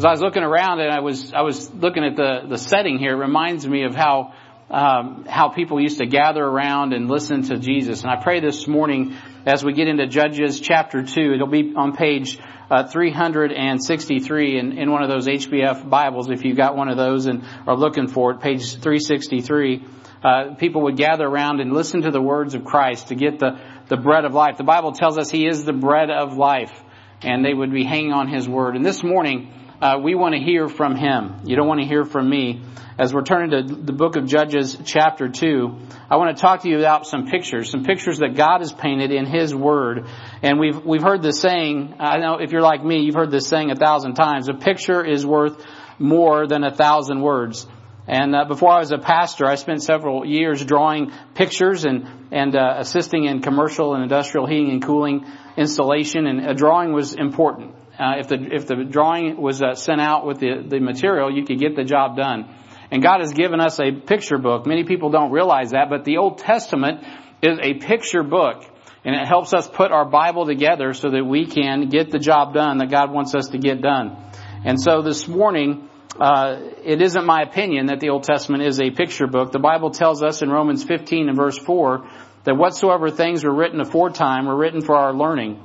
as I was looking around and I was I was looking at the the setting here, it reminds me of how um, how people used to gather around and listen to Jesus. And I pray this morning as we get into Judges chapter two, it'll be on page uh, 363 in, in one of those HBF Bibles. If you've got one of those and are looking for it, page 363. Uh, people would gather around and listen to the words of Christ to get the the bread of life. The Bible tells us He is the bread of life, and they would be hanging on His word. And this morning uh, we want to hear from him. You don't want to hear from me. As we're turning to the book of Judges chapter 2, I want to talk to you about some pictures, some pictures that God has painted in His Word. And we've, we've heard this saying, I know if you're like me, you've heard this saying a thousand times, a picture is worth more than a thousand words. And uh, before I was a pastor, I spent several years drawing pictures and and uh, assisting in commercial and industrial heating and cooling installation. And a drawing was important. Uh, if the if the drawing was uh, sent out with the the material, you could get the job done. And God has given us a picture book. Many people don't realize that, but the Old Testament is a picture book. And it helps us put our Bible together so that we can get the job done that God wants us to get done. And so this morning, uh, it isn't my opinion that the Old Testament is a picture book. The Bible tells us in Romans 15 and verse 4 that whatsoever things were written aforetime were written for our learning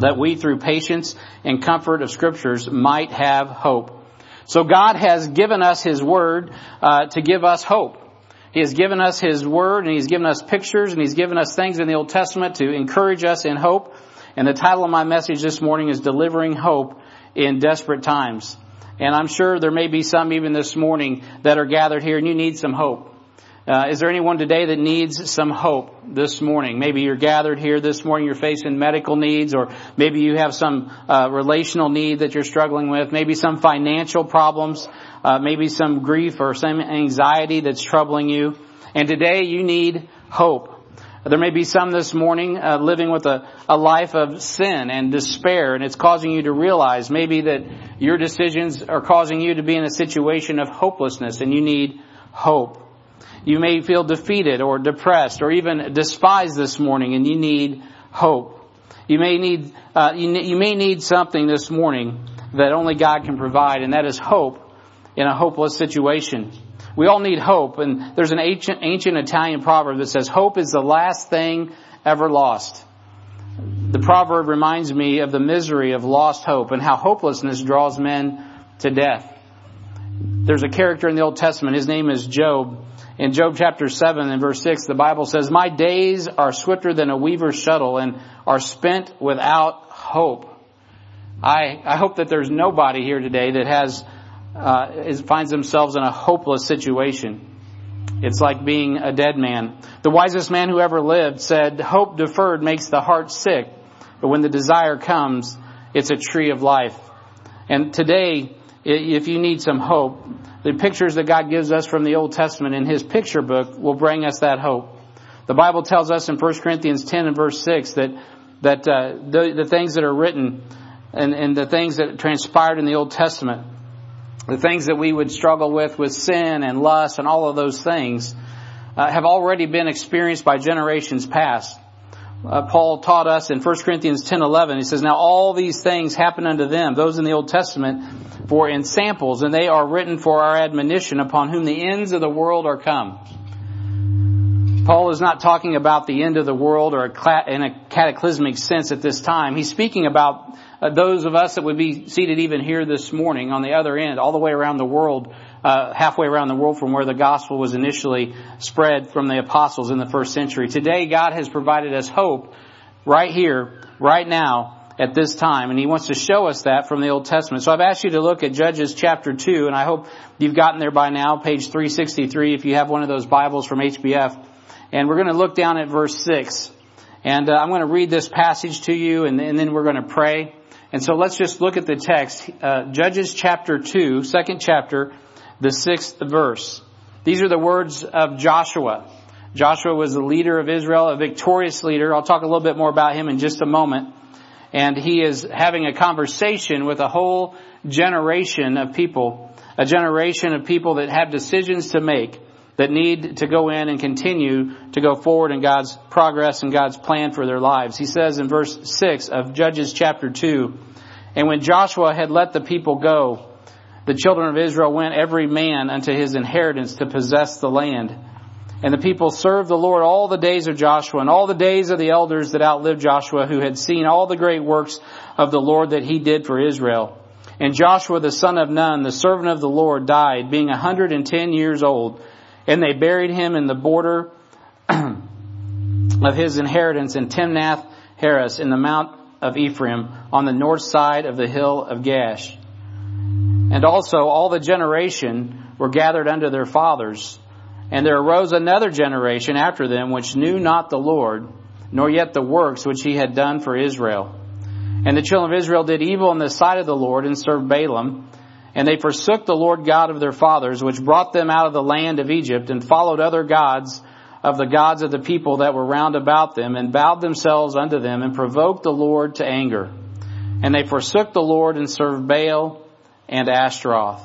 that we through patience and comfort of scriptures might have hope. So God has given us His Word uh, to give us hope. He has given us His Word and He's given us pictures and He's given us things in the Old Testament to encourage us in hope. And the title of my message this morning is Delivering Hope in Desperate Times. And I'm sure there may be some even this morning that are gathered here and you need some hope. Uh, is there anyone today that needs some hope this morning? Maybe you're gathered here this morning, you're facing medical needs, or maybe you have some uh, relational need that you're struggling with, maybe some financial problems, uh, maybe some grief or some anxiety that's troubling you. And today you need hope. There may be some this morning uh, living with a, a life of sin and despair, and it's causing you to realize maybe that your decisions are causing you to be in a situation of hopelessness, and you need hope. You may feel defeated or depressed or even despised this morning and you need hope. You may need, uh, you, you may need something this morning that only God can provide and that is hope in a hopeless situation. We all need hope and there's an ancient, ancient Italian proverb that says hope is the last thing ever lost. The proverb reminds me of the misery of lost hope and how hopelessness draws men to death. There's a character in the Old Testament, his name is Job, in Job chapter 7 and verse 6, the Bible says, My days are swifter than a weaver's shuttle and are spent without hope. I, I hope that there's nobody here today that has, uh, is, finds themselves in a hopeless situation. It's like being a dead man. The wisest man who ever lived said, hope deferred makes the heart sick, but when the desire comes, it's a tree of life. And today, if you need some hope, the pictures that God gives us from the Old Testament in His picture book will bring us that hope. The Bible tells us in 1 Corinthians 10 and verse 6 that, that uh, the, the things that are written and, and the things that transpired in the Old Testament, the things that we would struggle with, with sin and lust and all of those things, uh, have already been experienced by generations past. Uh, Paul taught us in 1 Corinthians 10:11. He says, "Now all these things happen unto them, those in the Old Testament, for in samples, and they are written for our admonition upon whom the ends of the world are come. Paul is not talking about the end of the world or in a cataclysmic sense at this time. He's speaking about uh, those of us that would be seated even here this morning on the other end, all the way around the world, uh, halfway around the world from where the gospel was initially spread from the apostles in the first century. Today, God has provided us hope right here, right now, at this time. And he wants to show us that from the Old Testament. So I've asked you to look at Judges chapter 2, and I hope you've gotten there by now, page 363, if you have one of those Bibles from HBF. And we're going to look down at verse 6. And uh, I'm going to read this passage to you, and, and, then we're going to pray. And so let's just look at the text. Uh, Judges chapter 2, second chapter, the sixth verse. These are the words of Joshua. Joshua was the leader of Israel, a victorious leader. I'll talk a little bit more about him in just a moment and he is having a conversation with a whole generation of people, a generation of people that have decisions to make, that need to go in and continue to go forward in God's progress and God's plan for their lives. He says in verse 6 of Judges chapter 2, And when Joshua had let the people go, the children of Israel went every man unto his inheritance to possess the land. And the people served the Lord all the days of Joshua and all the days of the elders that outlived Joshua who had seen all the great works of the Lord that he did for Israel. And Joshua the son of Nun, the servant of the Lord, died, being a hundred and ten years old. And they buried him in the border of his inheritance in Timnath Heres in the mount of Ephraim on the north side of the hill of Gaash. And also all the generation were gathered unto their fathers. And there arose another generation after them which knew not the Lord, nor yet the works which he had done for Israel. And the children of Israel did evil in the sight of the Lord and served Baalim. And they forsook the Lord God of their fathers, which brought them out of the land of Egypt, and followed other gods of the gods of the people that were round about them, and bowed themselves unto them, and provoked the Lord to anger. And they forsook the Lord and served Baal and Ashtaroth.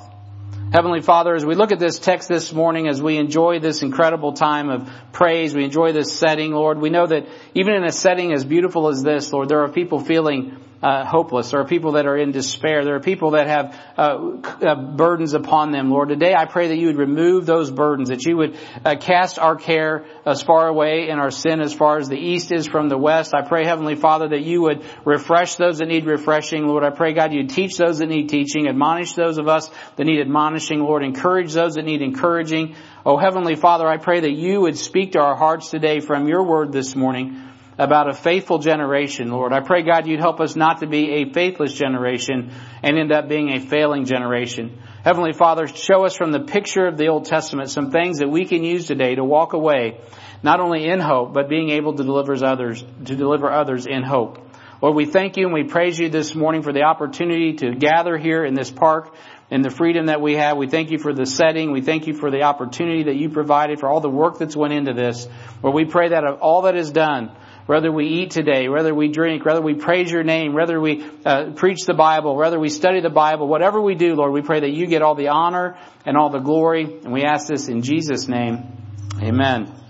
Heavenly Father, as we look at this text this morning, as we enjoy this incredible time of praise, we enjoy this setting, Lord, we know that even in a setting as beautiful as this, Lord, there are people feeling uh, hopeless. There are people that are in despair. There are people that have uh, uh, burdens upon them. Lord, today I pray that you would remove those burdens, that you would uh, cast our care as far away and our sin as far as the east is from the west. I pray, Heavenly Father, that you would refresh those that need refreshing. Lord, I pray, God, you'd teach those that need teaching, admonish those of us that need admonishing. Lord, encourage those that need encouraging. Oh, Heavenly Father, I pray that you would speak to our hearts today from your word this morning about a faithful generation, Lord. I pray, God, you'd help us not to be a faithless generation and end up being a failing generation. Heavenly Father, show us from the picture of the Old Testament some things that we can use today to walk away, not only in hope, but being able to deliver others, to deliver others in hope. Lord, we thank you and we praise you this morning for the opportunity to gather here in this park and the freedom that we have. We thank you for the setting. We thank you for the opportunity that you provided for all the work that's went into this. Where we pray that of all that is done, whether we eat today, whether we drink, whether we praise your name, whether we uh, preach the Bible, whether we study the Bible, whatever we do, Lord, we pray that you get all the honor and all the glory. And we ask this in Jesus' name. Amen.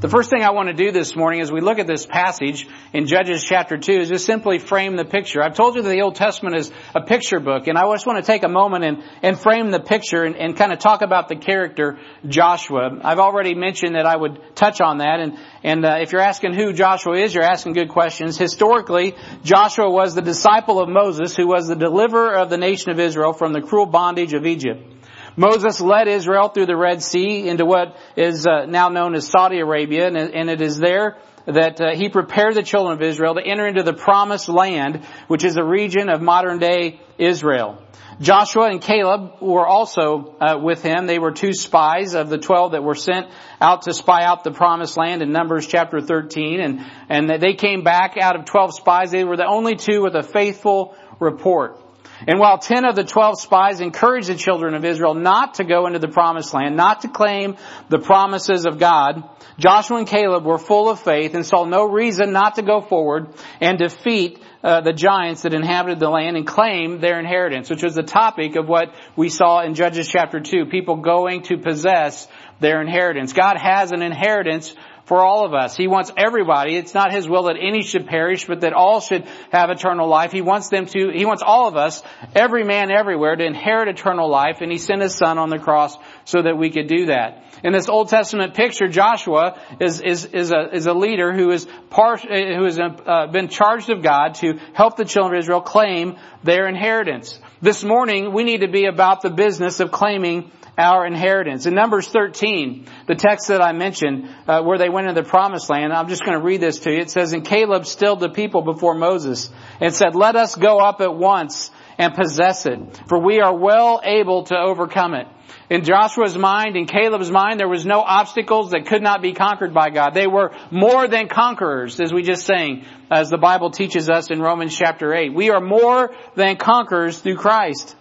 The first thing I want to do this morning as we look at this passage in Judges chapter 2 is just simply frame the picture. I've told you that the Old Testament is a picture book and I just want to take a moment and, and frame the picture and, and kind of talk about the character Joshua. I've already mentioned that I would touch on that and, and uh, if you're asking who Joshua is, you're asking good questions. Historically, Joshua was the disciple of Moses who was the deliverer of the nation of Israel from the cruel bondage of Egypt. Moses led Israel through the Red Sea into what is uh, now known as Saudi Arabia, and, and it is there that uh, he prepared the children of Israel to enter into the promised land, which is a region of modern day Israel. Joshua and Caleb were also uh, with him. They were two spies of the twelve that were sent out to spy out the promised land in Numbers chapter 13. And, and they came back out of 12 spies. They were the only two with a faithful report. And while 10 of the 12 spies encouraged the children of Israel not to go into the promised land, not to claim the promises of God, Joshua and Caleb were full of faith and saw no reason not to go forward and defeat uh, the giants that inhabited the land and claim their inheritance, which was the topic of what we saw in Judges chapter 2, people going to possess their inheritance. God has an inheritance for all of us. He wants everybody. It's not His will that any should perish, but that all should have eternal life. He wants them to, He wants all of us, every man everywhere, to inherit eternal life, and He sent His Son on the cross so that we could do that. In this Old Testament picture, Joshua is, is, is, a, is a leader who is part, who has uh, been charged of God to help the children of Israel claim their inheritance. This morning, we need to be about the business of claiming our inheritance. In Numbers 13, the text that I mentioned, uh, where they went into the promised land, I'm just going to read this to you. It says, And Caleb stilled the people before Moses and said, Let us go up at once and possess it, for we are well able to overcome it. In Joshua's mind, in Caleb's mind, there was no obstacles that could not be conquered by God. They were more than conquerors, as we just sang, as the Bible teaches us in Romans chapter 8. We are more than conquerors through Christ.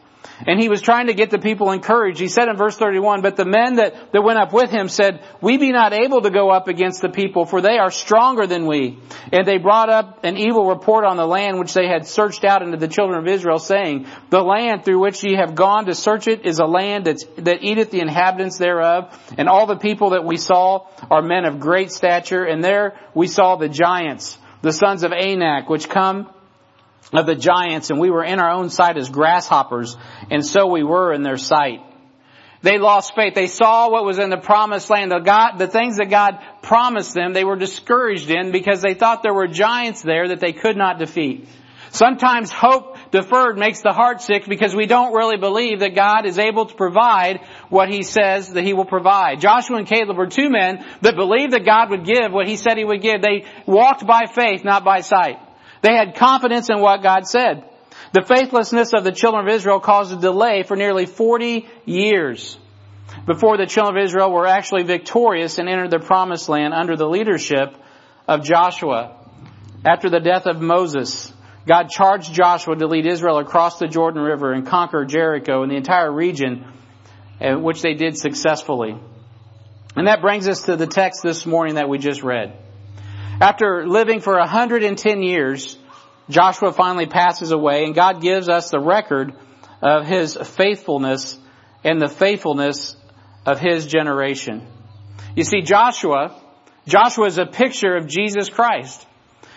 And he was trying to get the people encouraged. He said in verse 31, but the men that, that went up with him said, we be not able to go up against the people, for they are stronger than we. And they brought up an evil report on the land which they had searched out unto the children of Israel, saying, the land through which ye have gone to search it is a land that's, that eateth the inhabitants thereof. And all the people that we saw are men of great stature. And there we saw the giants, the sons of Anak, which come of the giants and we were in our own sight as grasshoppers and so we were in their sight. They lost faith. They saw what was in the promised land. The God, the things that God promised them, they were discouraged in because they thought there were giants there that they could not defeat. Sometimes hope deferred makes the heart sick because we don't really believe that God is able to provide what He says that He will provide. Joshua and Caleb were two men that believed that God would give what He said He would give. They walked by faith, not by sight. They had confidence in what God said. The faithlessness of the children of Israel caused a delay for nearly 40 years before the children of Israel were actually victorious and entered the promised land under the leadership of Joshua. After the death of Moses, God charged Joshua to lead Israel across the Jordan River and conquer Jericho and the entire region, eh, which they did successfully. And that brings us to the text this morning that we just read. After living for 110 years, Joshua finally passes away and God gives us the record of his faithfulness and the faithfulness of his generation. You see, Joshua, Joshua is a picture of Jesus Christ.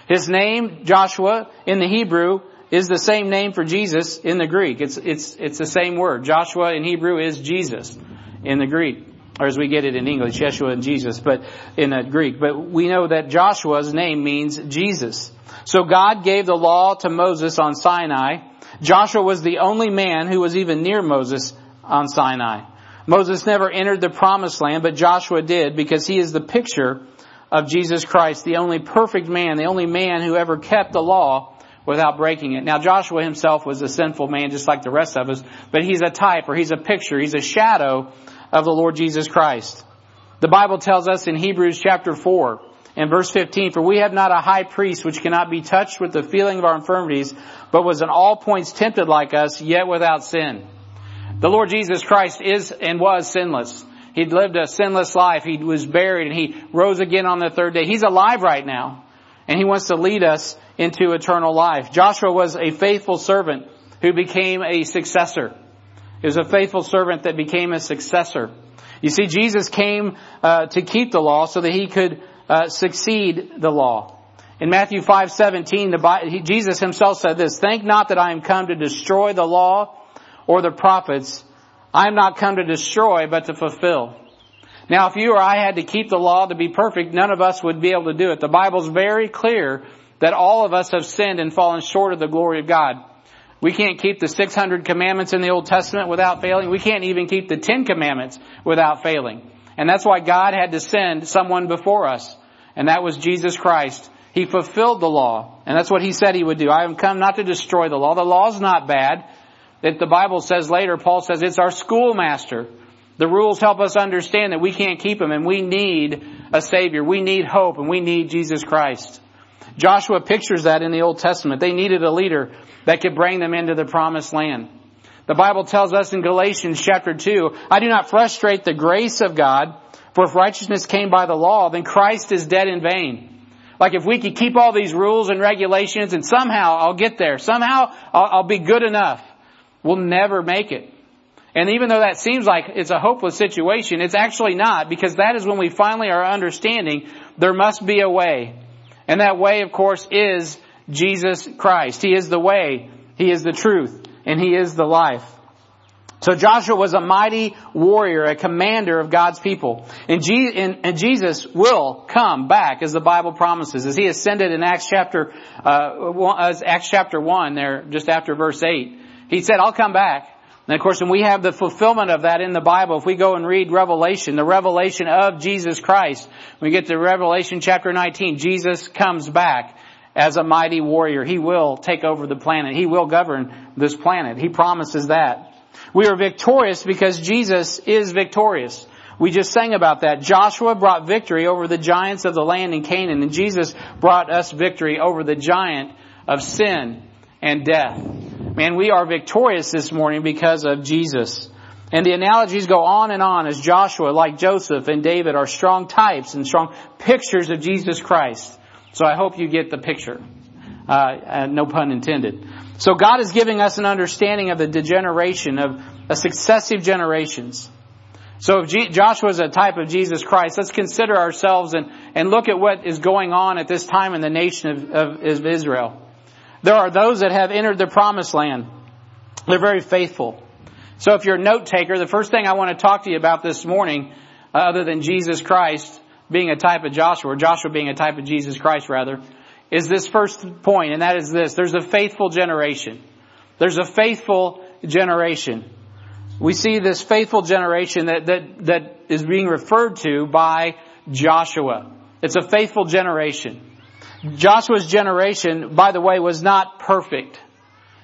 His name, Joshua, in the Hebrew, is the same name for Jesus in the Greek. It's, it's, it's the same word. Joshua in Hebrew is Jesus in the Greek or as we get it in English, Yeshua and Jesus, but in Greek. But we know that Joshua's name means Jesus. So God gave the law to Moses on Sinai. Joshua was the only man who was even near Moses on Sinai. Moses never entered the promised land, but Joshua did because he is the picture of Jesus Christ, the only perfect man, the only man who ever kept the law without breaking it. Now Joshua himself was a sinful man just like the rest of us, but he's a type or he's a picture, he's a shadow of the Lord Jesus Christ. The Bible tells us in Hebrews chapter 4 and verse 15, for we have not a high priest which cannot be touched with the feeling of our infirmities, but was in all points tempted like us, yet without sin. The Lord Jesus Christ is and was sinless. He'd lived a sinless life. He was buried and he rose again on the third day. He's alive right now. And he wants to lead us into eternal life. Joshua was a faithful servant who became a successor. He was a faithful servant that became a successor. You see, Jesus came uh, to keep the law so that he could uh, succeed the law. In Matthew 5:17, the, Jesus himself said this, "Think not that I am come to destroy the law or the prophets. I am not come to destroy, but to fulfill." Now, if you or I had to keep the law to be perfect, none of us would be able to do it. The Bible's very clear that all of us have sinned and fallen short of the glory of God. We can't keep the 600 commandments in the Old Testament without failing. We can't even keep the 10 commandments without failing. And that's why God had to send someone before us. And that was Jesus Christ. He fulfilled the law. And that's what he said he would do. I have come not to destroy the law. The law's not bad. That the Bible says later, Paul says it's our schoolmaster. The rules help us understand that we can't keep them and we need a Savior. We need hope and we need Jesus Christ. Joshua pictures that in the Old Testament. They needed a leader that could bring them into the promised land. The Bible tells us in Galatians chapter 2, I do not frustrate the grace of God, for if righteousness came by the law, then Christ is dead in vain. Like if we could keep all these rules and regulations and somehow I'll get there, somehow I'll, I'll be good enough, we'll never make it. And even though that seems like it's a hopeless situation, it's actually not because that is when we finally are understanding there must be a way. And that way, of course, is Jesus Christ. He is the way, He is the truth, and He is the life. So Joshua was a mighty warrior, a commander of God's people. And, Jesus will come back as the Bible promises. As he ascended in Acts chapter, uh, Acts chapter 1 there, just after verse 8. He said, I'll come back. And of course, when we have the fulfillment of that in the Bible, if we go and read Revelation, the revelation of Jesus Christ, we get to Revelation chapter 19, Jesus comes back as a mighty warrior. He will take over the planet. He will govern this planet. He promises that. We are victorious because Jesus is victorious. We just sang about that. Joshua brought victory over the giants of the land in Canaan, and Jesus brought us victory over the giant of sin and death. Man, we are victorious this morning because of Jesus. And the analogies go on and on as Joshua, like Joseph and David, are strong types and strong pictures of Jesus Christ. So I hope you get the picture. Uh, no pun intended. So God is giving us an understanding of the degeneration of, successive generations. So if G- Joshua is a type of Jesus Christ, let's consider ourselves and, and look at what is going on at this time in the nation of, of, of Israel. There are those that have entered the promised land. They're very faithful. So if you're a note taker, the first thing I want to talk to you about this morning, uh, other than Jesus Christ being a type of Joshua, or Joshua being a type of Jesus Christ rather, is this first point, and that is this. There's a faithful generation. There's a faithful generation. We see this faithful generation that, that, that is being referred to by Joshua. It's a faithful generation. Joshua's generation, by the way, was not perfect.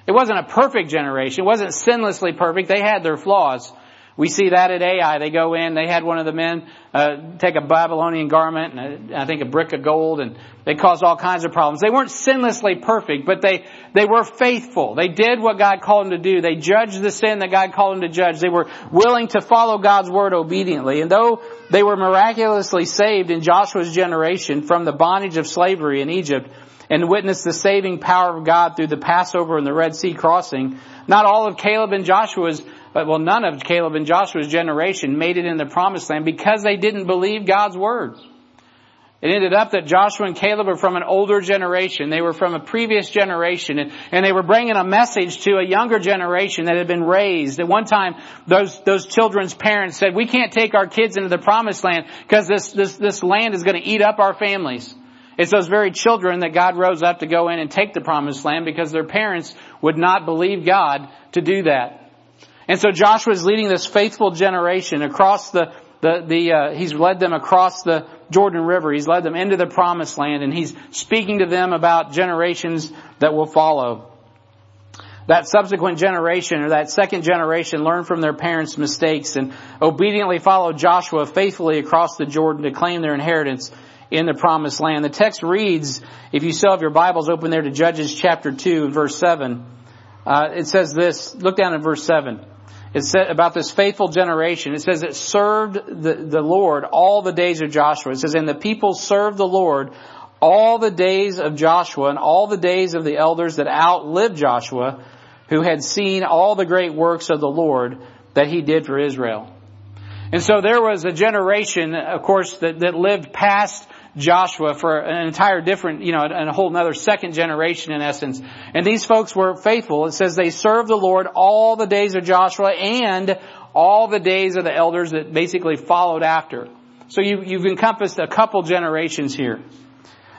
It wasn't a perfect generation. It wasn't sinlessly perfect. They had their flaws. We see that at Ai. They go in, they had one of the men uh, take a Babylonian garment and a, I think a brick of gold, and they caused all kinds of problems. They weren't sinlessly perfect, but they they were faithful. They did what God called them to do. They judged the sin that God called them to judge. They were willing to follow God's word obediently. And though they were miraculously saved in Joshua's generation from the bondage of slavery in Egypt, and witnessed the saving power of God through the Passover and the Red Sea crossing. Not all of Caleb and Joshua's, but well, none of Caleb and Joshua's generation made it in the promised land because they didn't believe God's word. It ended up that Joshua and Caleb were from an older generation. They were from a previous generation and, and, they were bringing a message to a younger generation that had been raised. At one time, those, those children's parents said, we can't take our kids into the promised land because this, this, this land is going to eat up our families. It's those very children that God rose up to go in and take the promised land because their parents would not believe God to do that. And so Joshua is leading this faithful generation across the, the, the uh, he's led them across the Jordan River. He's led them into the promised land and he's speaking to them about generations that will follow. That subsequent generation or that second generation learned from their parents' mistakes and obediently followed Joshua faithfully across the Jordan to claim their inheritance in the promised land. The text reads, if you still have your Bibles open there to Judges chapter 2 verse 7, uh, it says this, look down at verse 7. It said about this faithful generation. It says it served the, the Lord all the days of Joshua. It says, and the people served the Lord all the days of Joshua and all the days of the elders that outlived Joshua, who had seen all the great works of the Lord that he did for Israel. And so there was a generation, of course, that, that lived past Joshua for an entire different, you know, and a whole another second generation in essence. And these folks were faithful. It says they served the Lord all the days of Joshua and all the days of the elders that basically followed after. So you, you've encompassed a couple generations here.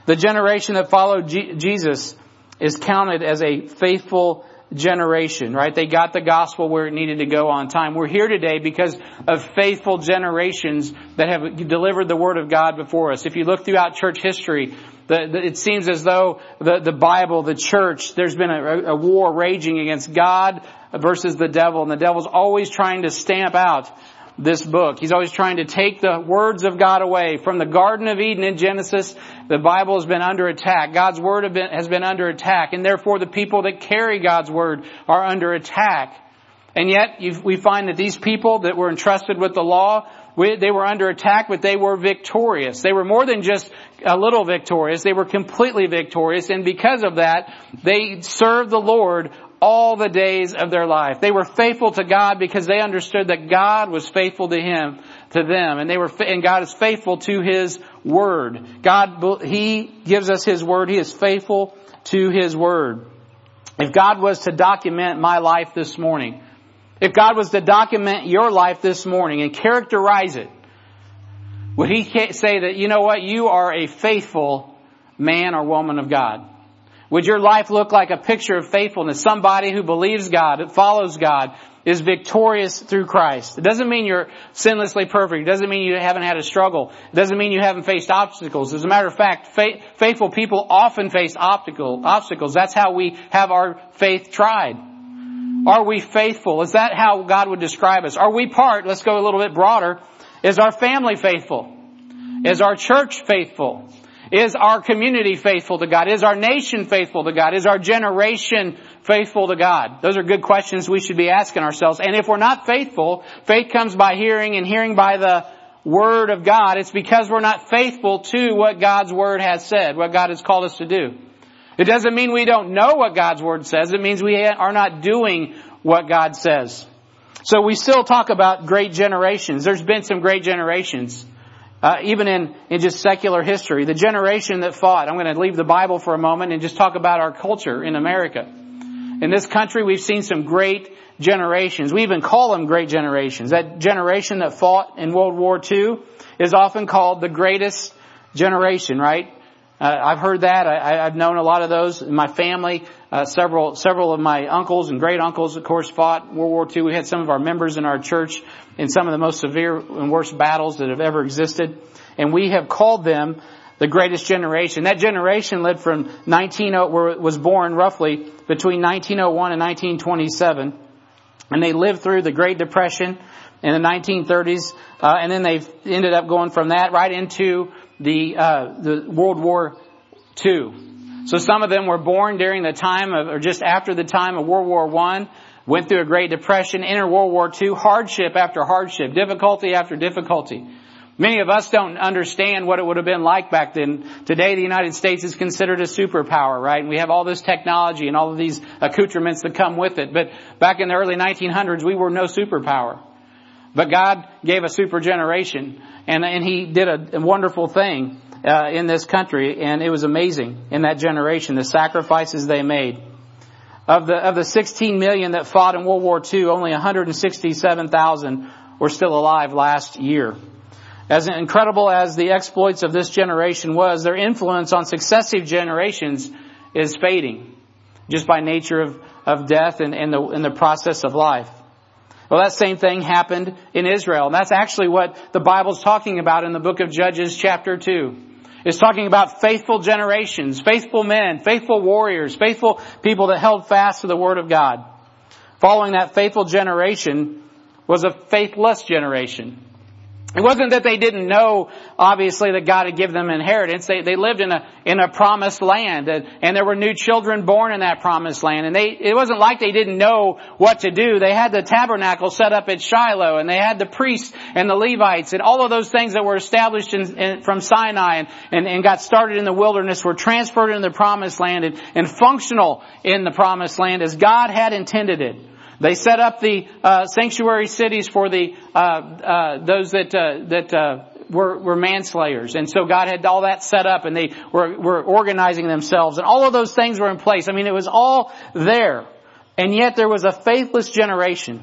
The generation that followed G- Jesus is counted as a faithful generation, right? They got the gospel where it needed to go on time. We're here today because of faithful generations that have delivered the word of God before us. If you look throughout church history, the, the, it seems as though the, the Bible, the church, there's been a, a war raging against God versus the devil, and the devil's always trying to stamp out this book. He's always trying to take the words of God away. From the Garden of Eden in Genesis, the Bible has been under attack. God's Word has been under attack, and therefore the people that carry God's Word are under attack. And yet, we find that these people that were entrusted with the law, they were under attack, but they were victorious. They were more than just a little victorious. They were completely victorious. And because of that, they served the Lord all the days of their life. They were faithful to God because they understood that God was faithful to him, to them, and they were, and God is faithful to His Word. God, He gives us His Word. He is faithful to His Word. If God was to document my life this morning, if God was to document your life this morning and characterize it, would He say that, you know what, you are a faithful man or woman of God? Would your life look like a picture of faithfulness? Somebody who believes God, follows God, is victorious through Christ. It doesn't mean you're sinlessly perfect. It doesn't mean you haven't had a struggle. It doesn't mean you haven't faced obstacles. As a matter of fact, faith, faithful people often face obstacle, obstacles. That's how we have our faith tried. Are we faithful? Is that how God would describe us? Are we part, let's go a little bit broader, is our family faithful? Is our church faithful? Is our community faithful to God? Is our nation faithful to God? Is our generation faithful to God? Those are good questions we should be asking ourselves. And if we're not faithful, faith comes by hearing and hearing by the Word of God. It's because we're not faithful to what God's Word has said, what God has called us to do. It doesn't mean we don't know what God's Word says. It means we are not doing what God says. So we still talk about great generations. There's been some great generations Uh, even in, in just secular history, the generation that fought. I'm going to leave the Bible for a moment and just talk about our culture in America. In this country, we've seen some great generations. We even call them great generations. That generation that fought in World War II is often called the greatest generation, right? Uh, I've heard that. I, have known a lot of those in my family. Uh, several, several of my uncles and great uncles, of course, fought World War II. We had some of our members in our church in some of the most severe and worst battles that have ever existed, and we have called them the greatest generation. That generation lived from 19 was born roughly between 1901 and 1927, and they lived through the Great Depression in the 1930s, uh, and then they ended up going from that right into the uh, the World War II. So some of them were born during the time of, or just after the time of World War One, went through a Great Depression, entered World War II, hardship after hardship, difficulty after difficulty. Many of us don't understand what it would have been like back then. Today the United States is considered a superpower, right? And we have all this technology and all of these accoutrements that come with it. But back in the early 1900s, we were no superpower. But God gave a super generation and, and He did a, wonderful thing uh, in this country and it was amazing in that generation, the sacrifices they made. Of the, of the 16 million that fought in World War II, only 167,000 were still alive last year. As incredible as the exploits of this generation was, their influence on successive generations is fading just by nature of, of death and, and, the, and the process of life. Well, that same thing happened in Israel. And that's actually what the Bible's talking about in the book of Judges chapter 2. It's talking about faithful generations, faithful men, faithful warriors, faithful people that held fast to the Word of God. Following that faithful generation was a faithless generation. It wasn't that they didn't know, obviously, that God had given them inheritance. They, they lived in a, in a promised land and, and there were new children born in that promised land. And they, it wasn't like they didn't know what to do. They had the tabernacle set up at Shiloh and they had the priests and the Levites and all of those things that were established in, in, from Sinai and, and, and, got started in the wilderness were transferred into the promised land and, and functional in the promised land as God had intended it. They set up the uh, sanctuary cities for the uh, uh, those that uh, that uh, were, were manslayers, and so God had all that set up, and they were were organizing themselves, and all of those things were in place. I mean, it was all there, and yet there was a faithless generation.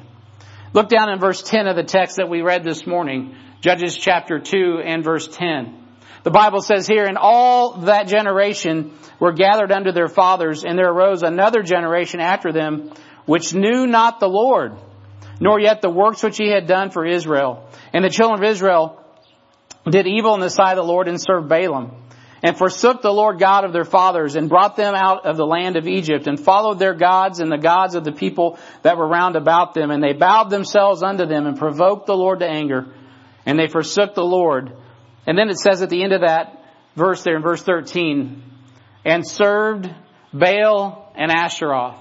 Look down in verse ten of the text that we read this morning, Judges chapter two and verse ten. The Bible says here, and all that generation were gathered unto their fathers, and there arose another generation after them which knew not the Lord, nor yet the works which he had done for Israel. And the children of Israel did evil in the sight of the Lord and served Baalim, and forsook the Lord God of their fathers, and brought them out of the land of Egypt, and followed their gods and the gods of the people that were round about them, and they bowed themselves unto them, and provoked the Lord to anger, and they forsook the Lord. And then it says at the end of that verse there in verse 13, and served Baal and Asheroth.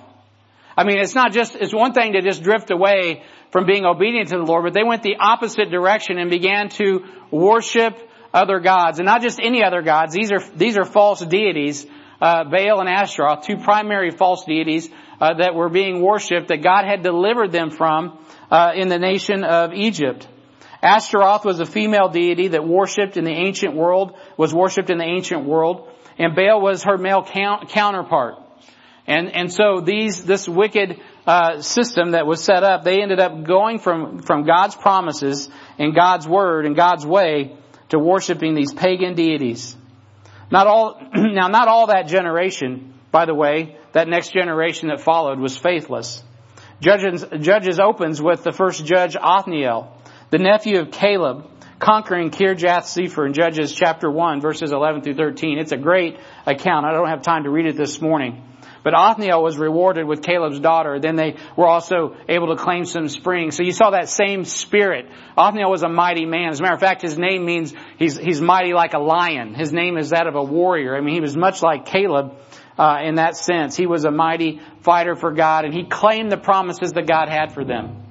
I mean, it's not just, it's one thing to just drift away from being obedient to the Lord, but they went the opposite direction and began to worship other gods. And not just any other gods. These are, these are false deities, uh, Baal and Ashtaroth, two primary false deities, uh, that were being worshipped that God had delivered them from, uh, in the nation of Egypt. Ashtaroth was a female deity that worshipped in the ancient world, was worshipped in the ancient world, and Baal was her male count, counterpart. And, and so these, this wicked, uh, system that was set up, they ended up going from, from God's promises and God's word and God's way to worshiping these pagan deities. Not all, now not all that generation, by the way, that next generation that followed was faithless. Judges, Judges opens with the first judge Othniel, the nephew of Caleb, conquering Kirjath Sepher in Judges chapter 1 verses 11 through 13. It's a great account. I don't have time to read it this morning. But Othniel was rewarded with Caleb's daughter. Then they were also able to claim some spring. So you saw that same spirit. Othniel was a mighty man. As a matter of fact, his name means he's, he's mighty like a lion. His name is that of a warrior. I mean, he was much like Caleb. Uh, in that sense, he was a mighty fighter for God, and he claimed the promises that God had for them.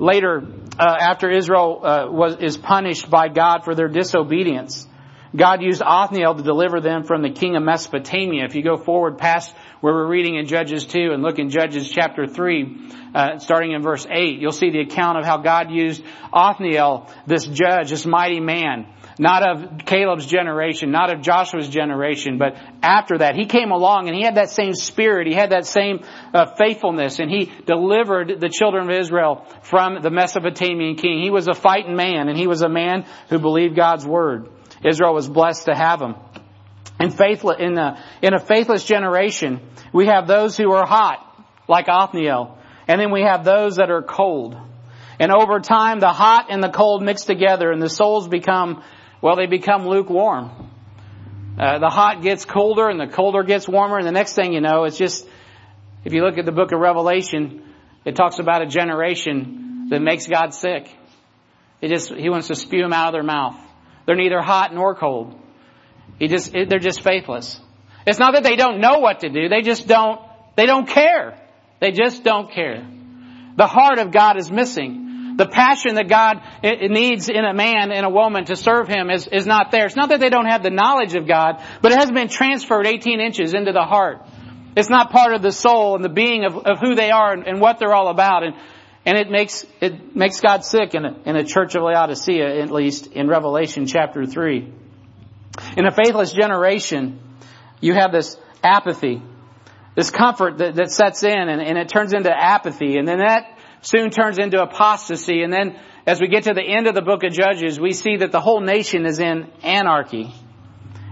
Later, uh, after Israel uh, was is punished by God for their disobedience, God used Othniel to deliver them from the king of Mesopotamia. If you go forward past where we're reading in Judges 2 and look in Judges chapter 3, uh, starting in verse 8, you'll see the account of how God used Othniel, this judge, this mighty man, not of Caleb's generation, not of Joshua's generation, but after that, he came along and he had that same spirit, he had that same uh, faithfulness, and he delivered the children of Israel from the Mesopotamian king. He was a fighting man, and he was a man who believed God's word. Israel was blessed to have him. In, faithless, in, a, in a faithless generation, we have those who are hot, like Othniel, and then we have those that are cold. And over time, the hot and the cold mix together, and the souls become well, they become lukewarm. Uh, the hot gets colder and the colder gets warmer and the next thing you know, it's just, if you look at the book of Revelation, it talks about a generation that makes God sick. It just, He wants to spew them out of their mouth. They're neither hot nor cold. He just, they're just faithless. It's not that they don't know what to do, they just don't, they don't care. They just don't care. The heart of God is missing. The passion that God needs in a man and a woman to serve Him is, is not there. It's not that they don't have the knowledge of God, but it hasn't been transferred 18 inches into the heart. It's not part of the soul and the being of, of who they are and, and what they're all about. And, and it makes, it makes God sick in a, in a church of Laodicea, at least in Revelation chapter 3. In a faithless generation, you have this apathy, this comfort that, that sets in and, and it turns into apathy. And then that soon turns into apostasy. And then as we get to the end of the book of Judges, we see that the whole nation is in anarchy.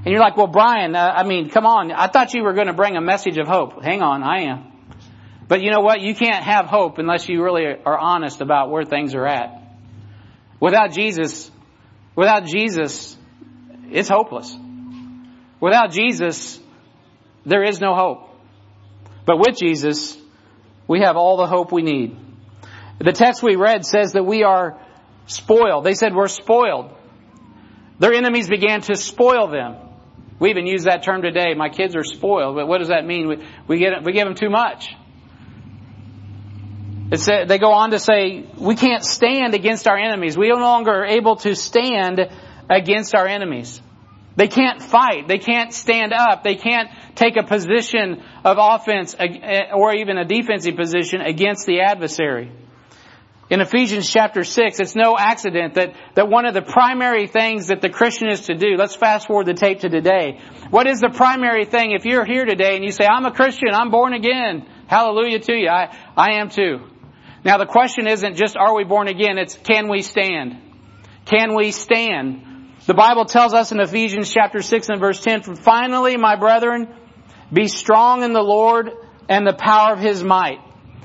And you're like, well, Brian, uh, I mean, come on. I thought you were going to bring a message of hope. Hang on, I am. But you know what? You can't have hope unless you really are honest about where things are at. Without Jesus, without Jesus, it's hopeless. Without Jesus, there is no hope. But with Jesus, we have all the hope we need. The text we read says that we are spoiled. They said we're spoiled. Their enemies began to spoil them. We even use that term today. My kids are spoiled. But what does that mean? We, we, get, we give them too much. It's, they go on to say, we can't stand against our enemies. We are no longer able to stand against our enemies. They can't fight. They can't stand up. They can't take a position of offense eh, or even a defensive position against the adversary. In Ephesians chapter 6, it's no accident that, that one of the primary things that the Christian is to do, let's fast forward the tape to today. What is the primary thing if you're here today and you say, I'm a Christian, I'm born again, hallelujah to you, I, I am too. Now the question isn't just are we born again, it's can we stand? Can we stand? The Bible tells us in Ephesians chapter 6 and verse 10, finally, my brethren, be strong in the Lord and the power of His might.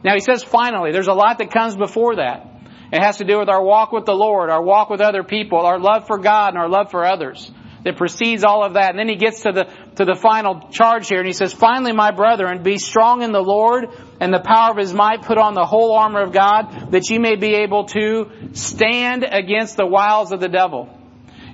Now he says finally, there's a lot that comes before that. It has to do with our walk with the Lord, our walk with other people, our love for God and our love for others. That precedes all of that. And then he gets to the, to the final charge here and he says, finally my brethren, be strong in the Lord and the power of his might, put on the whole armor of God that ye may be able to stand against the wiles of the devil.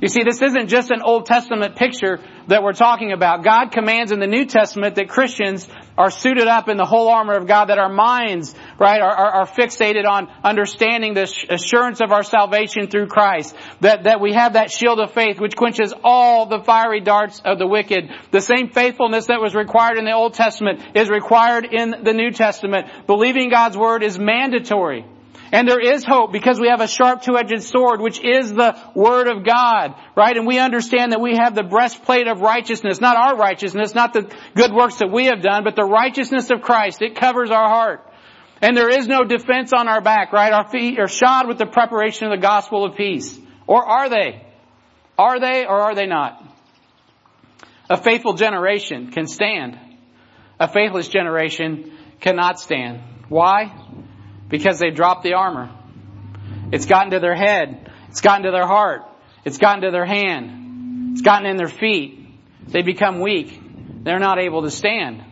You see, this isn't just an Old Testament picture that we're talking about. God commands in the New Testament that Christians are suited up in the whole armor of God, that our minds, right, are, are, are fixated on understanding the assurance of our salvation through Christ. That, that we have that shield of faith which quenches all the fiery darts of the wicked. The same faithfulness that was required in the Old Testament is required in the New Testament. Believing God's Word is mandatory. And there is hope because we have a sharp two-edged sword, which is the Word of God, right? And we understand that we have the breastplate of righteousness, not our righteousness, not the good works that we have done, but the righteousness of Christ. It covers our heart. And there is no defense on our back, right? Our feet are shod with the preparation of the gospel of peace. Or are they? Are they or are they not? A faithful generation can stand. A faithless generation cannot stand. Why? because they dropped the armor. It's gotten to their head. It's gotten to their heart. It's gotten to their hand. It's gotten in their feet. They become weak. They're not able to stand.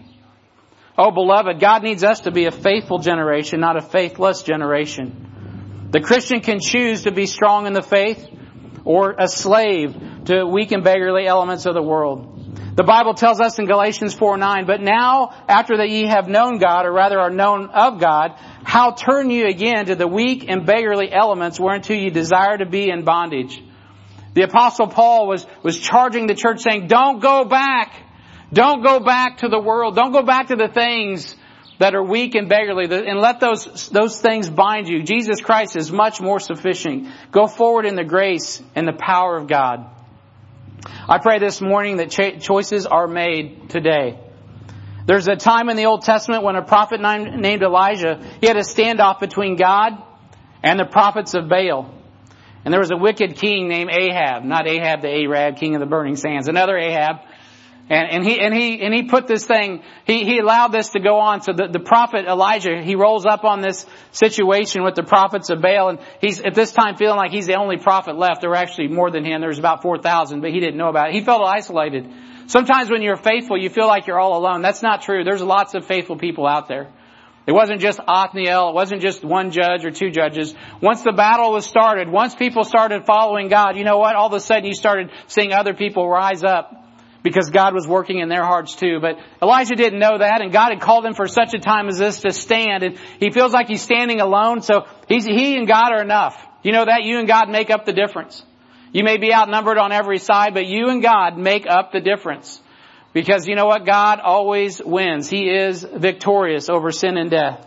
Oh, beloved, God needs us to be a faithful generation, not a faithless generation. The Christian can choose to be strong in the faith or a slave to weak and beggarly elements of the world. The Bible tells us in Galatians 4 9, but now, after that ye have known God, or rather are known of God, how turn you again to the weak and beggarly elements whereunto ye desire to be in bondage? The apostle Paul was, was charging the church saying, don't go back. Don't go back to the world. Don't go back to the things that are weak and beggarly and let those, those things bind you. Jesus Christ is much more sufficient. Go forward in the grace and the power of God. I pray this morning that choices are made today. There's a time in the Old Testament when a prophet named Elijah, he had a standoff between God and the prophets of Baal. And there was a wicked king named Ahab, not Ahab the Arab, king of the burning sands, another Ahab. And, and he, and he, and he put this thing, he, he allowed this to go on. So the, the prophet Elijah, he rolls up on this situation with the prophets of Baal and he's at this time feeling like he's the only prophet left. There were actually more than him. There was about 4,000, but he didn't know about it. He felt isolated. Sometimes when you're faithful, you feel like you're all alone. That's not true. There's lots of faithful people out there. It wasn't just Othniel. It wasn't just one judge or two judges. Once the battle was started, once people started following God, you know what? All of a sudden you started seeing other people rise up because God was working in their hearts too. But Elijah didn't know that and God had called him for such a time as this to stand and he feels like he's standing alone so he's, he and God are enough. You know that? You and God make up the difference. You may be outnumbered on every side, but you and God make up the difference. Because you know what? God always wins. He is victorious over sin and death.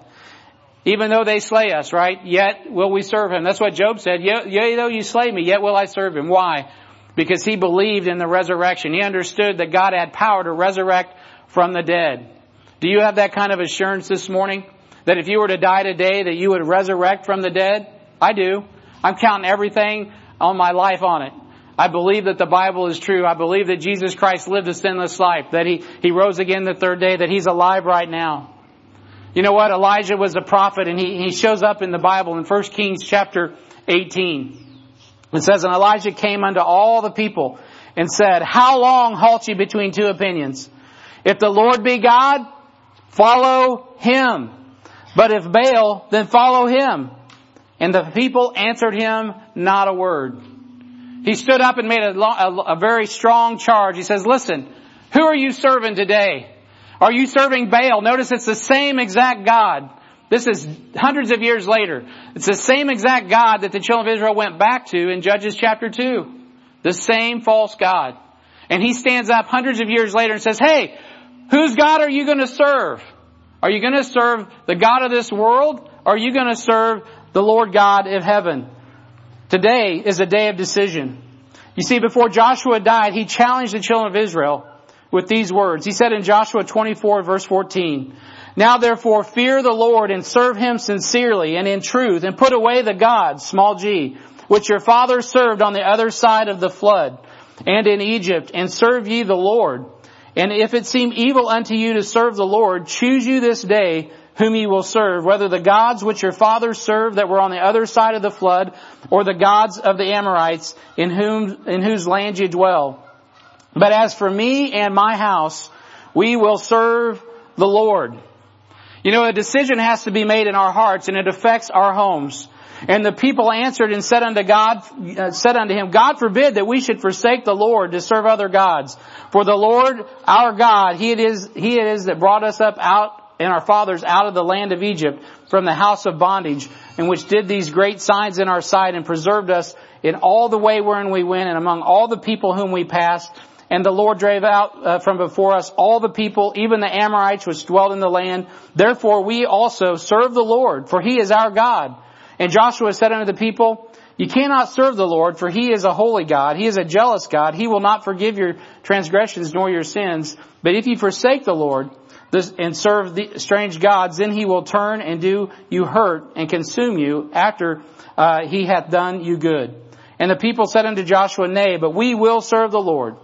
Even though they slay us, right? Yet will we serve Him. That's what Job said. Yea, though you slay me, yet will I serve Him. Why? Because he believed in the resurrection. He understood that God had power to resurrect from the dead. Do you have that kind of assurance this morning? That if you were to die today, that you would resurrect from the dead? I do. I'm counting everything on my life on it. I believe that the Bible is true. I believe that Jesus Christ lived a sinless life, that he, he rose again the third day, that he's alive right now. You know what? Elijah was a prophet and he, he shows up in the Bible in 1 Kings chapter 18. It says, And Elijah came unto all the people and said, How long halt ye between two opinions? If the Lord be God, follow him. But if Baal, then follow him. And the people answered him not a word. He stood up and made a, a, a very strong charge. He says, listen, who are you serving today? Are you serving Baal? Notice it's the same exact God this is hundreds of years later. It's the same exact God that the children of Israel went back to in Judges chapter 2. The same false God. And he stands up hundreds of years later and says, hey, whose God are you going to serve? Are you going to serve the God of this world? Or are you going to serve the Lord God of heaven? Today is a day of decision. You see, before Joshua died, he challenged the children of Israel with these words. He said in Joshua 24 verse 14, now therefore fear the Lord and serve Him sincerely and in truth and put away the gods, small g, which your fathers served on the other side of the flood and in Egypt and serve ye the Lord. And if it seem evil unto you to serve the Lord, choose you this day whom ye will serve, whether the gods which your fathers served that were on the other side of the flood, or the gods of the Amorites in whom, in whose land ye dwell. But as for me and my house, we will serve the Lord. You know, a decision has to be made in our hearts and it affects our homes. And the people answered and said unto God, uh, said unto him, God forbid that we should forsake the Lord to serve other gods. For the Lord, our God, He it is, He it is that brought us up out and our fathers out of the land of Egypt from the house of bondage, and which did these great signs in our sight and preserved us in all the way wherein we went and among all the people whom we passed and the Lord drave out uh, from before us all the people, even the Amorites which dwelt in the land. Therefore we also serve the Lord, for he is our God. And Joshua said unto the people, you cannot serve the Lord, for he is a holy God. He is a jealous God. He will not forgive your transgressions nor your sins. But if you forsake the Lord and serve the strange gods, then he will turn and do you hurt and consume you after uh, he hath done you good. And the people said unto Joshua, Nay, but we will serve the Lord.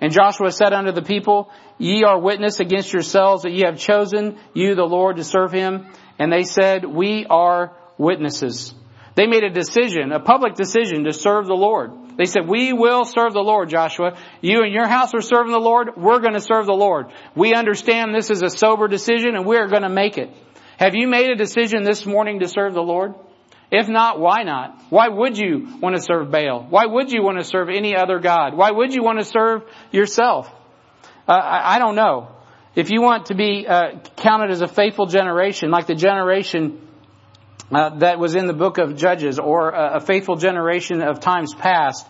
And Joshua said unto the people, Ye are witness against yourselves that ye have chosen you the Lord to serve him. And they said, We are witnesses. They made a decision, a public decision to serve the Lord. They said, we will serve the Lord, Joshua. You and your house are serving the Lord. We're going to serve the Lord. We understand this is a sober decision and we're going to make it. Have you made a decision this morning to serve the Lord? If not, why not? Why would you want to serve Baal? Why would you want to serve any other God? Why would you want to serve yourself? Uh, I, I, don't know. If you want to be uh, counted as a faithful generation, like the generation uh, that was in the book of Judges, or a, a faithful generation of times past,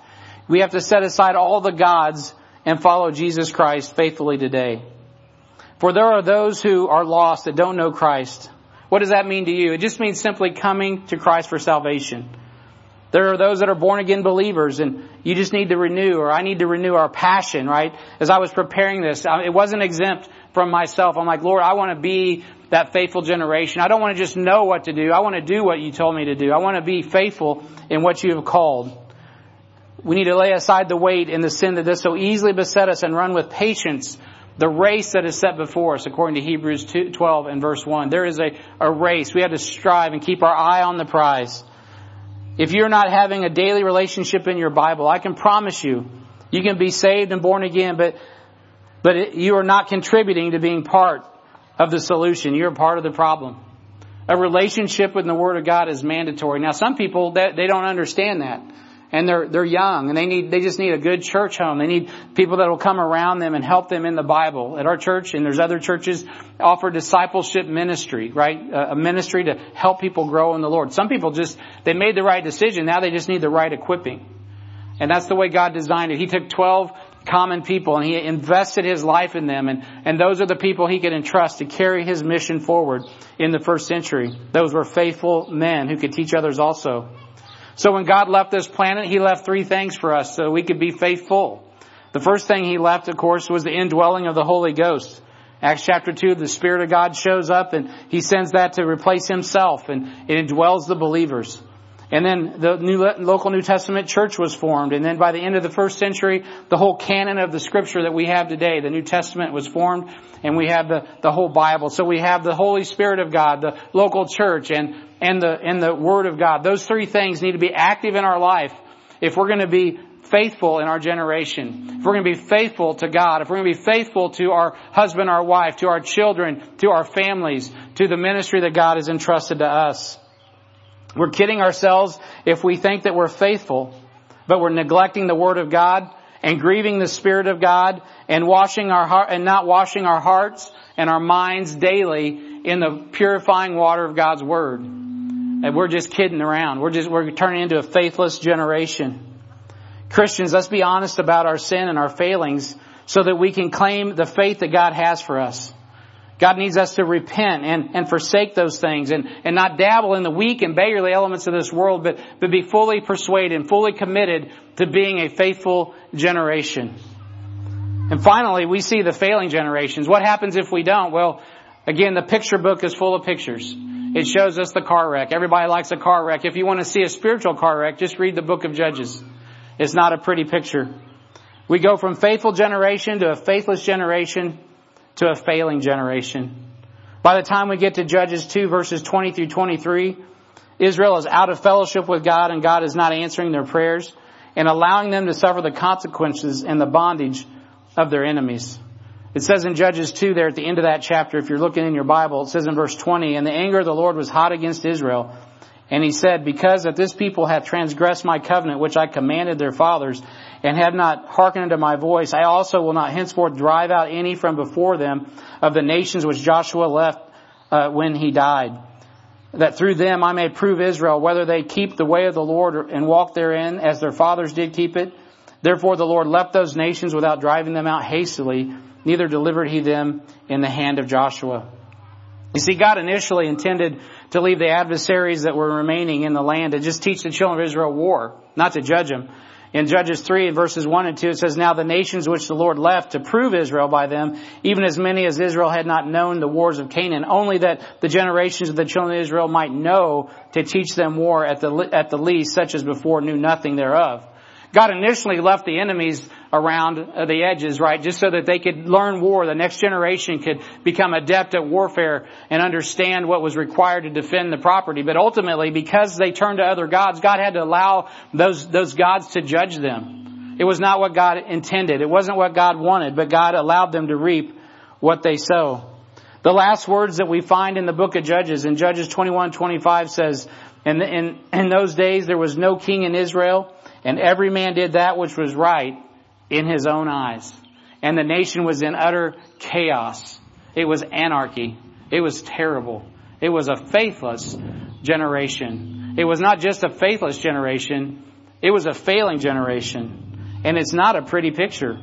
We have to set aside all the gods and follow Jesus Christ faithfully today. For there are those who are lost that don't know Christ. What does that mean to you? It just means simply coming to Christ for salvation. There are those that are born again believers and you just need to renew or I need to renew our passion, right? As I was preparing this, it wasn't exempt from myself. I'm like, Lord, I want to be that faithful generation. I don't want to just know what to do. I want to do what you told me to do. I want to be faithful in what you have called. We need to lay aside the weight and the sin that does so easily beset us and run with patience the race that is set before us, according to Hebrews 2, 12 and verse 1. There is a, a race. We have to strive and keep our eye on the prize. If you're not having a daily relationship in your Bible, I can promise you, you can be saved and born again, but, but it, you are not contributing to being part of the solution. You're part of the problem. A relationship with the Word of God is mandatory. Now some people, that, they don't understand that and they're they're young and they need they just need a good church home. They need people that will come around them and help them in the Bible. At our church and there's other churches offer discipleship ministry, right? A ministry to help people grow in the Lord. Some people just they made the right decision. Now they just need the right equipping. And that's the way God designed it. He took 12 common people and he invested his life in them and, and those are the people he could entrust to carry his mission forward in the first century. Those were faithful men who could teach others also. So when God left this planet, He left three things for us so we could be faithful. The first thing He left, of course, was the indwelling of the Holy Ghost. Acts chapter 2, the Spirit of God shows up and He sends that to replace Himself and it indwells the believers. And then the new, local New Testament church was formed. And then by the end of the first century, the whole canon of the scripture that we have today, the New Testament was formed and we have the, the whole Bible. So we have the Holy Spirit of God, the local church and, and the, and the Word of God. Those three things need to be active in our life if we're going to be faithful in our generation. If we're going to be faithful to God, if we're going to be faithful to our husband, our wife, to our children, to our families, to the ministry that God has entrusted to us. We're kidding ourselves if we think that we're faithful, but we're neglecting the Word of God and grieving the Spirit of God and washing our heart and not washing our hearts and our minds daily in the purifying water of God's Word. And we're just kidding around. We're just, we're turning into a faithless generation. Christians, let's be honest about our sin and our failings so that we can claim the faith that God has for us. God needs us to repent and, and forsake those things and, and not dabble in the weak and beggarly elements of this world, but, but be fully persuaded and fully committed to being a faithful generation. And finally, we see the failing generations. What happens if we don't? Well, again, the picture book is full of pictures. It shows us the car wreck. Everybody likes a car wreck. If you want to see a spiritual car wreck, just read the book of Judges. It's not a pretty picture. We go from faithful generation to a faithless generation to a failing generation. By the time we get to Judges 2 verses 20 through 23, Israel is out of fellowship with God and God is not answering their prayers and allowing them to suffer the consequences and the bondage of their enemies. It says in Judges 2 there at the end of that chapter, if you're looking in your Bible, it says in verse 20, And the anger of the Lord was hot against Israel. And he said, Because that this people hath transgressed my covenant, which I commanded their fathers, and have not hearkened unto my voice, I also will not henceforth drive out any from before them of the nations which Joshua left uh, when he died. That through them I may prove Israel whether they keep the way of the Lord and walk therein as their fathers did keep it. Therefore the Lord left those nations without driving them out hastily, neither delivered he them in the hand of Joshua. You see, God initially intended to leave the adversaries that were remaining in the land to just teach the children of Israel war, not to judge them. In Judges 3 verses 1 and 2 it says, Now the nations which the Lord left to prove Israel by them, even as many as Israel had not known the wars of Canaan, only that the generations of the children of Israel might know to teach them war at the, at the least, such as before knew nothing thereof. God initially left the enemies around the edges, right, just so that they could learn war. The next generation could become adept at warfare and understand what was required to defend the property. But ultimately, because they turned to other gods, God had to allow those, those gods to judge them. It was not what God intended. It wasn't what God wanted, but God allowed them to reap what they sow. The last words that we find in the book of Judges, in Judges 21, 25 says, in, in, in those days there was no king in Israel, and every man did that which was right in his own eyes. And the nation was in utter chaos. It was anarchy. It was terrible. It was a faithless generation. It was not just a faithless generation, it was a failing generation. And it's not a pretty picture.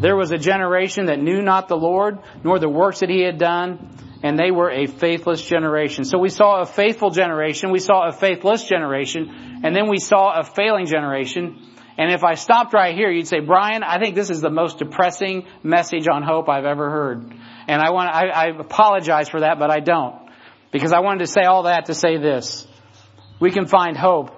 There was a generation that knew not the Lord, nor the works that He had done, and they were a faithless generation. So we saw a faithful generation, we saw a faithless generation, and then we saw a failing generation. And if I stopped right here, you'd say, Brian, I think this is the most depressing message on hope I've ever heard. And I want, I, I apologize for that, but I don't. Because I wanted to say all that to say this. We can find hope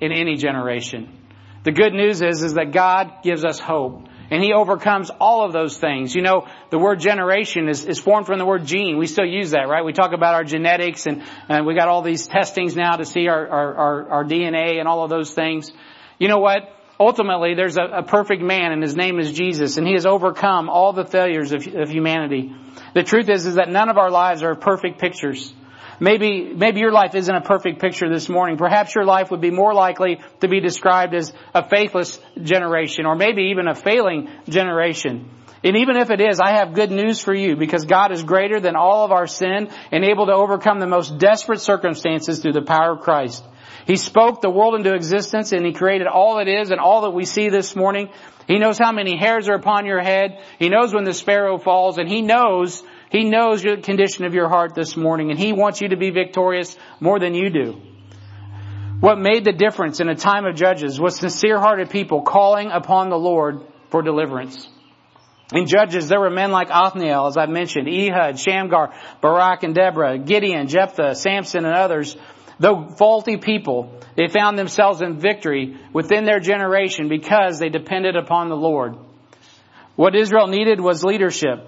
in any generation. The good news is, is that God gives us hope. And He overcomes all of those things. You know, the word generation is, is formed from the word gene. We still use that, right? We talk about our genetics and, and we got all these testings now to see our, our, our, our DNA and all of those things. You know what? Ultimately, there's a, a, perfect man and his name is Jesus and he has overcome all the failures of, of humanity. The truth is, is that none of our lives are perfect pictures. Maybe, maybe your life isn't a perfect picture this morning. Perhaps your life would be more likely to be described as a faithless generation or maybe even a failing generation. And even if it is, I have good news for you because God is greater than all of our sin and able to overcome the most desperate circumstances through the power of Christ. He spoke the world into existence and He created all it is and all that we see this morning. He knows how many hairs are upon your head. He knows when the sparrow falls and He knows he knows the condition of your heart this morning and He wants you to be victorious more than you do. What made the difference in a time of judges was sincere hearted people calling upon the Lord for deliverance. In Judges, there were men like Othniel, as I mentioned, Ehud, Shamgar, Barak and Deborah, Gideon, Jephthah, Samson and others. Though faulty people, they found themselves in victory within their generation because they depended upon the Lord. What Israel needed was leadership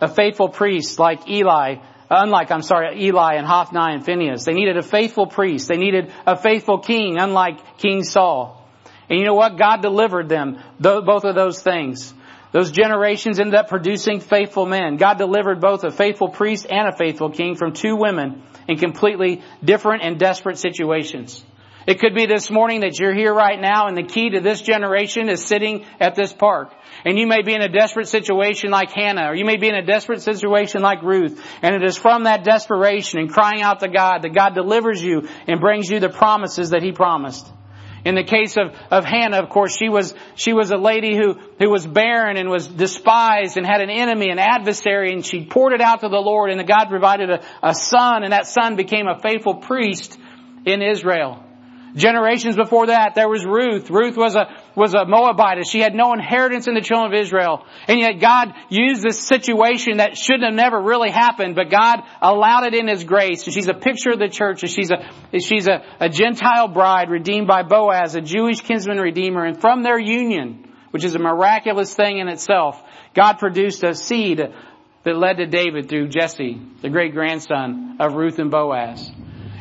a faithful priest like Eli, unlike, I'm sorry, Eli and Hophni and Phineas. They needed a faithful priest. They needed a faithful king, unlike King Saul. And you know what? God delivered them, both of those things. Those generations ended up producing faithful men. God delivered both a faithful priest and a faithful king from two women in completely different and desperate situations. It could be this morning that you're here right now and the key to this generation is sitting at this park. And you may be in a desperate situation like Hannah, or you may be in a desperate situation like Ruth. And it is from that desperation and crying out to God that God delivers you and brings you the promises that He promised. In the case of, of Hannah, of course, she was, she was a lady who, who was barren and was despised and had an enemy, an adversary, and she poured it out to the Lord and the God provided a, a son and that son became a faithful priest in Israel. Generations before that, there was Ruth. Ruth was a, was a Moabite. She had no inheritance in the children of Israel. And yet God used this situation that shouldn't have never really happened, but God allowed it in His grace. And she's a picture of the church. And she's a, she's a, a Gentile bride redeemed by Boaz, a Jewish kinsman redeemer. And from their union, which is a miraculous thing in itself, God produced a seed that led to David through Jesse, the great grandson of Ruth and Boaz.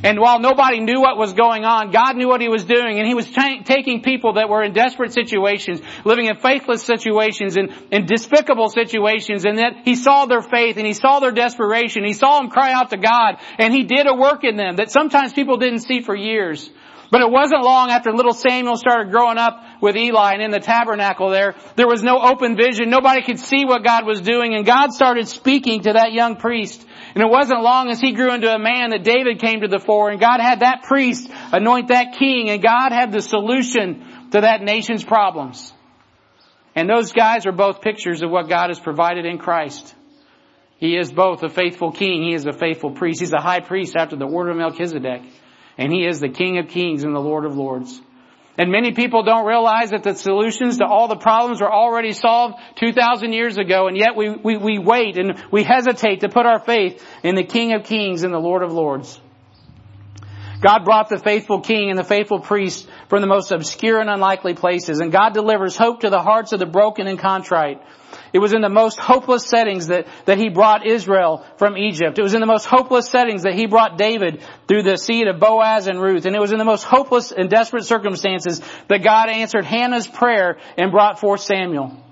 And while nobody knew what was going on, God knew what He was doing, and He was t- taking people that were in desperate situations, living in faithless situations, and in despicable situations, and that He saw their faith, and He saw their desperation, He saw them cry out to God, and He did a work in them that sometimes people didn't see for years. But it wasn't long after little Samuel started growing up with Eli and in the tabernacle there, there was no open vision. Nobody could see what God was doing and God started speaking to that young priest. And it wasn't long as he grew into a man that David came to the fore and God had that priest anoint that king and God had the solution to that nation's problems. And those guys are both pictures of what God has provided in Christ. He is both a faithful king. He is a faithful priest. He's a high priest after the order of Melchizedek. And He is the King of Kings and the Lord of Lords. And many people don't realize that the solutions to all the problems were already solved 2,000 years ago, and yet we, we, we wait and we hesitate to put our faith in the King of Kings and the Lord of Lords. God brought the faithful king and the faithful priest from the most obscure and unlikely places, and God delivers hope to the hearts of the broken and contrite. It was in the most hopeless settings that, that he brought Israel from Egypt. It was in the most hopeless settings that he brought David through the seed of Boaz and Ruth. And it was in the most hopeless and desperate circumstances that God answered Hannah's prayer and brought forth Samuel.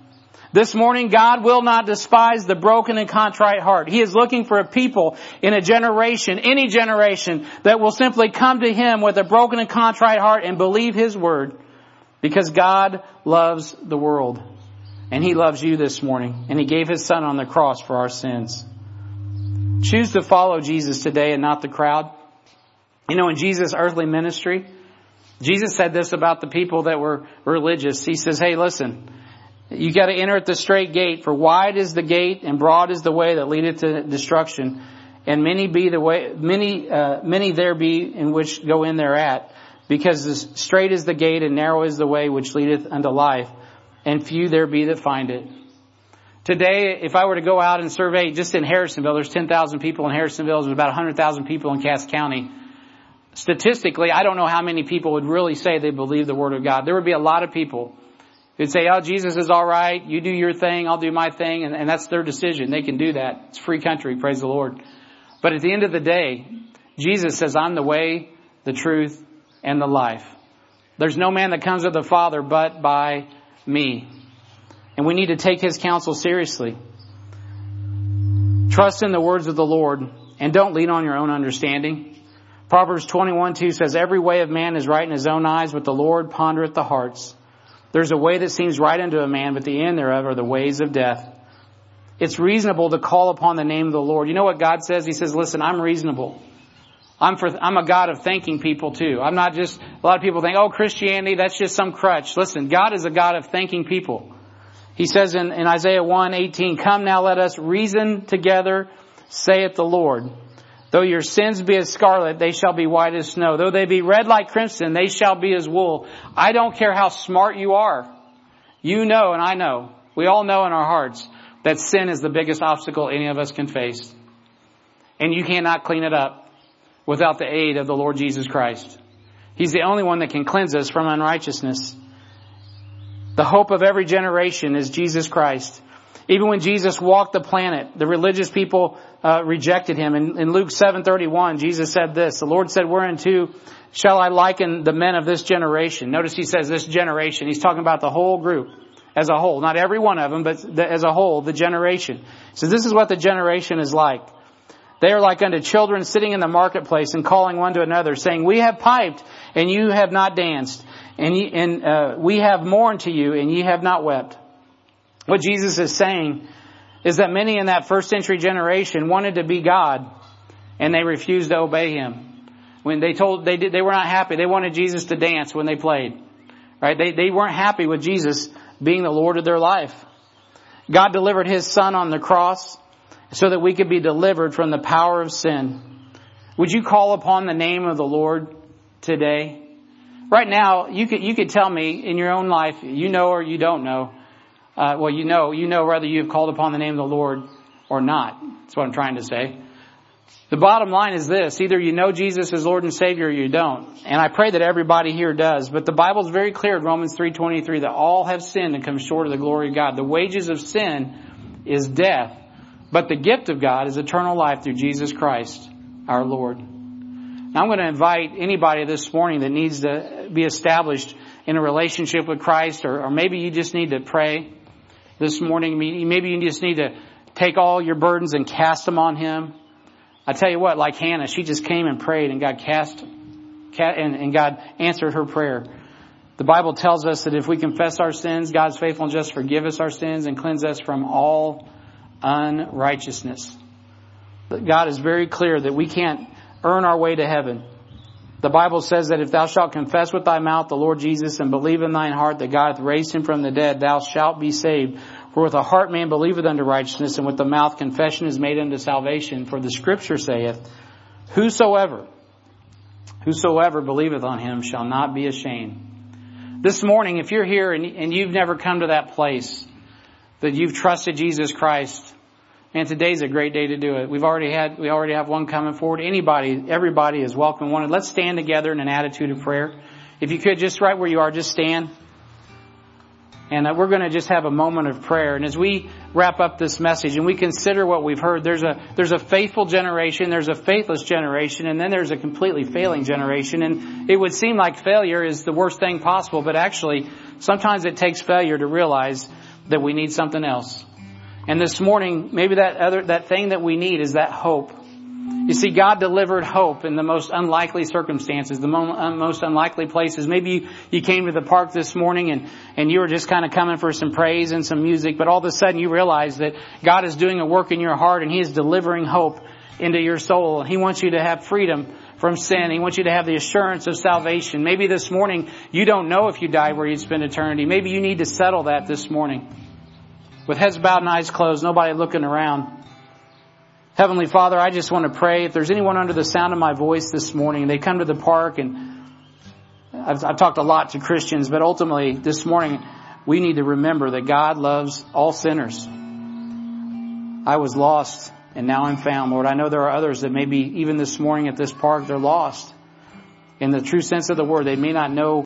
This morning, God will not despise the broken and contrite heart. He is looking for a people in a generation, any generation, that will simply come to Him with a broken and contrite heart and believe His word. Because God loves the world. And He loves you this morning. And He gave His Son on the cross for our sins. Choose to follow Jesus today and not the crowd. You know, in Jesus' earthly ministry, Jesus said this about the people that were religious. He says, hey, listen, you gotta enter at the strait gate, for wide is the gate and broad is the way that leadeth to destruction, and many be the way, many, uh, many there be in which go in thereat, because strait is the gate and narrow is the way which leadeth unto life, and few there be that find it. Today, if I were to go out and survey just in Harrisonville, there's 10,000 people in Harrisonville, there's about 100,000 people in Cass County. Statistically, I don't know how many people would really say they believe the Word of God. There would be a lot of people who'd say, oh, Jesus is alright, you do your thing, I'll do my thing, and, and that's their decision. They can do that. It's free country, praise the Lord. But at the end of the day, Jesus says, I'm the way, the truth, and the life. There's no man that comes to the Father but by me. And we need to take his counsel seriously. Trust in the words of the Lord and don't lean on your own understanding. Proverbs 21 2 says, Every way of man is right in his own eyes, but the Lord pondereth the hearts. There's a way that seems right unto a man, but the end thereof are the ways of death. It's reasonable to call upon the name of the Lord. You know what God says? He says, listen, I'm reasonable. I'm for, I'm a God of thanking people too. I'm not just, a lot of people think, oh, Christianity, that's just some crutch. Listen, God is a God of thanking people. He says in, in Isaiah 1, 18, come now let us reason together, saith the Lord. Though your sins be as scarlet, they shall be white as snow. Though they be red like crimson, they shall be as wool. I don't care how smart you are. You know and I know. We all know in our hearts that sin is the biggest obstacle any of us can face. And you cannot clean it up without the aid of the Lord Jesus Christ. He's the only one that can cleanse us from unrighteousness. The hope of every generation is Jesus Christ. Even when Jesus walked the planet, the religious people uh, rejected him. In, in Luke 7:31, Jesus said this: "The Lord said, Whereunto shall I liken the men of this generation?" Notice he says this generation. He's talking about the whole group as a whole, not every one of them, but the, as a whole, the generation. So "This is what the generation is like." They are like unto children sitting in the marketplace and calling one to another, saying, We have piped, and you have not danced and, ye, and uh, we have mourned to you, and ye have not wept. What Jesus is saying is that many in that first century generation wanted to be God, and they refused to obey Him. When they told they did, they were not happy. They wanted Jesus to dance when they played, right? They they weren't happy with Jesus being the Lord of their life. God delivered His Son on the cross so that we could be delivered from the power of sin. Would you call upon the name of the Lord today? Right now, you could, you could tell me in your own life, you know or you don't know. Uh, well, you know, you know whether you've called upon the name of the Lord or not. That's what I'm trying to say. The bottom line is this, either you know Jesus as Lord and Savior or you don't. And I pray that everybody here does. But the Bible is very clear in Romans 3.23 that all have sinned and come short of the glory of God. The wages of sin is death. But the gift of God is eternal life through Jesus Christ, our Lord. Now I'm going to invite anybody this morning that needs to be established in a relationship with Christ or, or maybe you just need to pray this morning. Maybe you just need to take all your burdens and cast them on Him. I tell you what, like Hannah, she just came and prayed and God cast, and, and God answered her prayer. The Bible tells us that if we confess our sins, God's faithful and just forgive us our sins and cleanse us from all unrighteousness. But God is very clear that we can't earn our way to heaven. The Bible says that if thou shalt confess with thy mouth the Lord Jesus and believe in thine heart that God hath raised him from the dead, thou shalt be saved. For with the heart man believeth unto righteousness, and with the mouth confession is made unto salvation. For the scripture saith, Whosoever, whosoever believeth on him shall not be ashamed. This morning, if you're here and, and you've never come to that place, that you've trusted Jesus Christ, And today's a great day to do it. We've already had, we already have one coming forward. Anybody, everybody is welcome and wanted. Let's stand together in an attitude of prayer. If you could, just right where you are, just stand. And uh, we're going to just have a moment of prayer. And as we wrap up this message and we consider what we've heard, there's a, there's a faithful generation, there's a faithless generation, and then there's a completely failing generation. And it would seem like failure is the worst thing possible, but actually, sometimes it takes failure to realize that we need something else. And this morning, maybe that other, that thing that we need is that hope. You see, God delivered hope in the most unlikely circumstances, the uh, most unlikely places. Maybe you, you came to the park this morning and, and you were just kind of coming for some praise and some music, but all of a sudden you realize that God is doing a work in your heart and He is delivering hope into your soul. He wants you to have freedom from sin. He wants you to have the assurance of salvation. Maybe this morning you don't know if you die where you'd spend eternity. Maybe you need to settle that this morning. With heads bowed and eyes closed, nobody looking around. Heavenly Father, I just want to pray if there's anyone under the sound of my voice this morning they come to the park and I've, I've talked a lot to Christians, but ultimately this morning we need to remember that God loves all sinners. I was lost and now I'm found, Lord. I know there are others that maybe even this morning at this park, they're lost. In the true sense of the word, they may not know